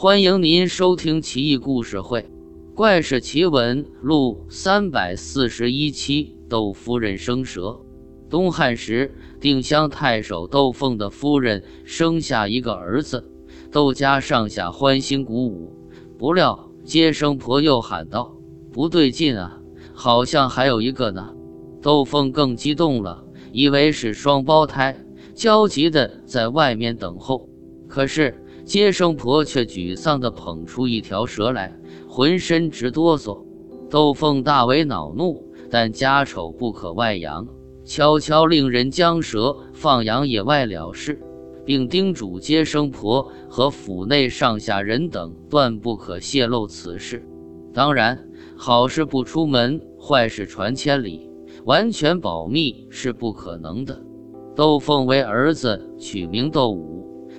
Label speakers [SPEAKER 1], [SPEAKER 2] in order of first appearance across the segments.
[SPEAKER 1] 欢迎您收听《奇异故事会·怪事奇闻录》三百四十一期。窦夫人生蛇。东汉时，定襄太守窦凤的夫人生下一个儿子，窦家上下欢欣鼓舞。不料接生婆又喊道：“不对劲啊，好像还有一个呢！”窦凤更激动了，以为是双胞胎，焦急的在外面等候。可是。接生婆却沮丧地捧出一条蛇来，浑身直哆嗦。窦凤大为恼怒，但家丑不可外扬，悄悄令人将蛇放养野外了事，并叮嘱接生婆和府内上下人等断不可泄露此事。当然，好事不出门，坏事传千里，完全保密是不可能的。窦凤为儿子取名窦武。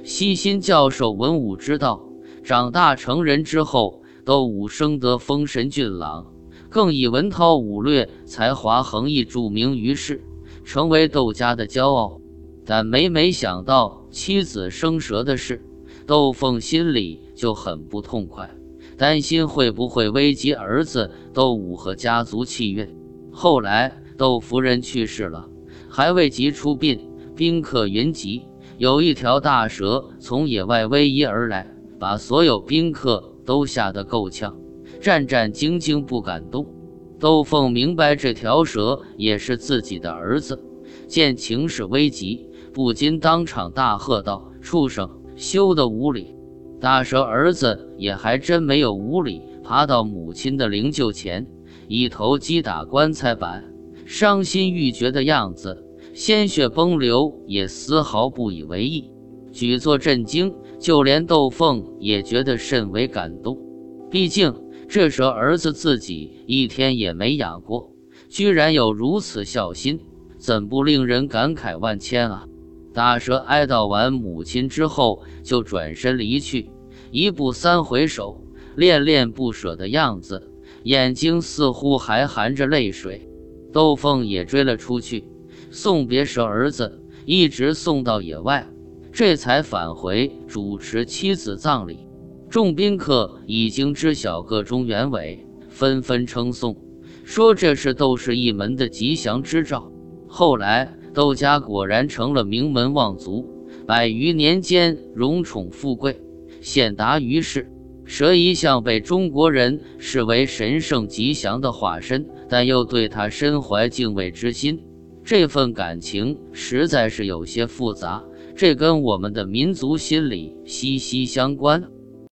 [SPEAKER 1] 悉心教授文武之道，长大成人之后，窦武生得风神俊朗，更以文韬武略才华横溢著名于世，成为窦家的骄傲。但每每想到妻子生蛇的事，窦凤心里就很不痛快，担心会不会危及儿子窦武和家族气运。后来窦夫人去世了，还未及出殡，宾客云集。有一条大蛇从野外逶迤而来，把所有宾客都吓得够呛，战战兢兢不敢动。窦凤明白这条蛇也是自己的儿子，见情势危急，不禁当场大喝道：“畜生，休得无礼！”大蛇儿子也还真没有无礼，爬到母亲的灵柩前，一头击打棺材板，伤心欲绝的样子。鲜血崩流，也丝毫不以为意，举座震惊，就连窦凤也觉得甚为感动。毕竟这蛇儿子自己一天也没养过，居然有如此孝心，怎不令人感慨万千啊！大蛇哀悼完母亲之后，就转身离去，一步三回首，恋恋不舍的样子，眼睛似乎还含着泪水。窦凤也追了出去。送别蛇儿子，一直送到野外，这才返回主持妻子葬礼。众宾客已经知晓个中原委，纷纷称颂，说这是窦氏一门的吉祥之兆。后来，窦家果然成了名门望族，百余年间荣宠富贵，显达于世。蛇一向被中国人视为神圣吉祥的化身，但又对他身怀敬畏之心。这份感情实在是有些复杂，这跟我们的民族心理息息相关。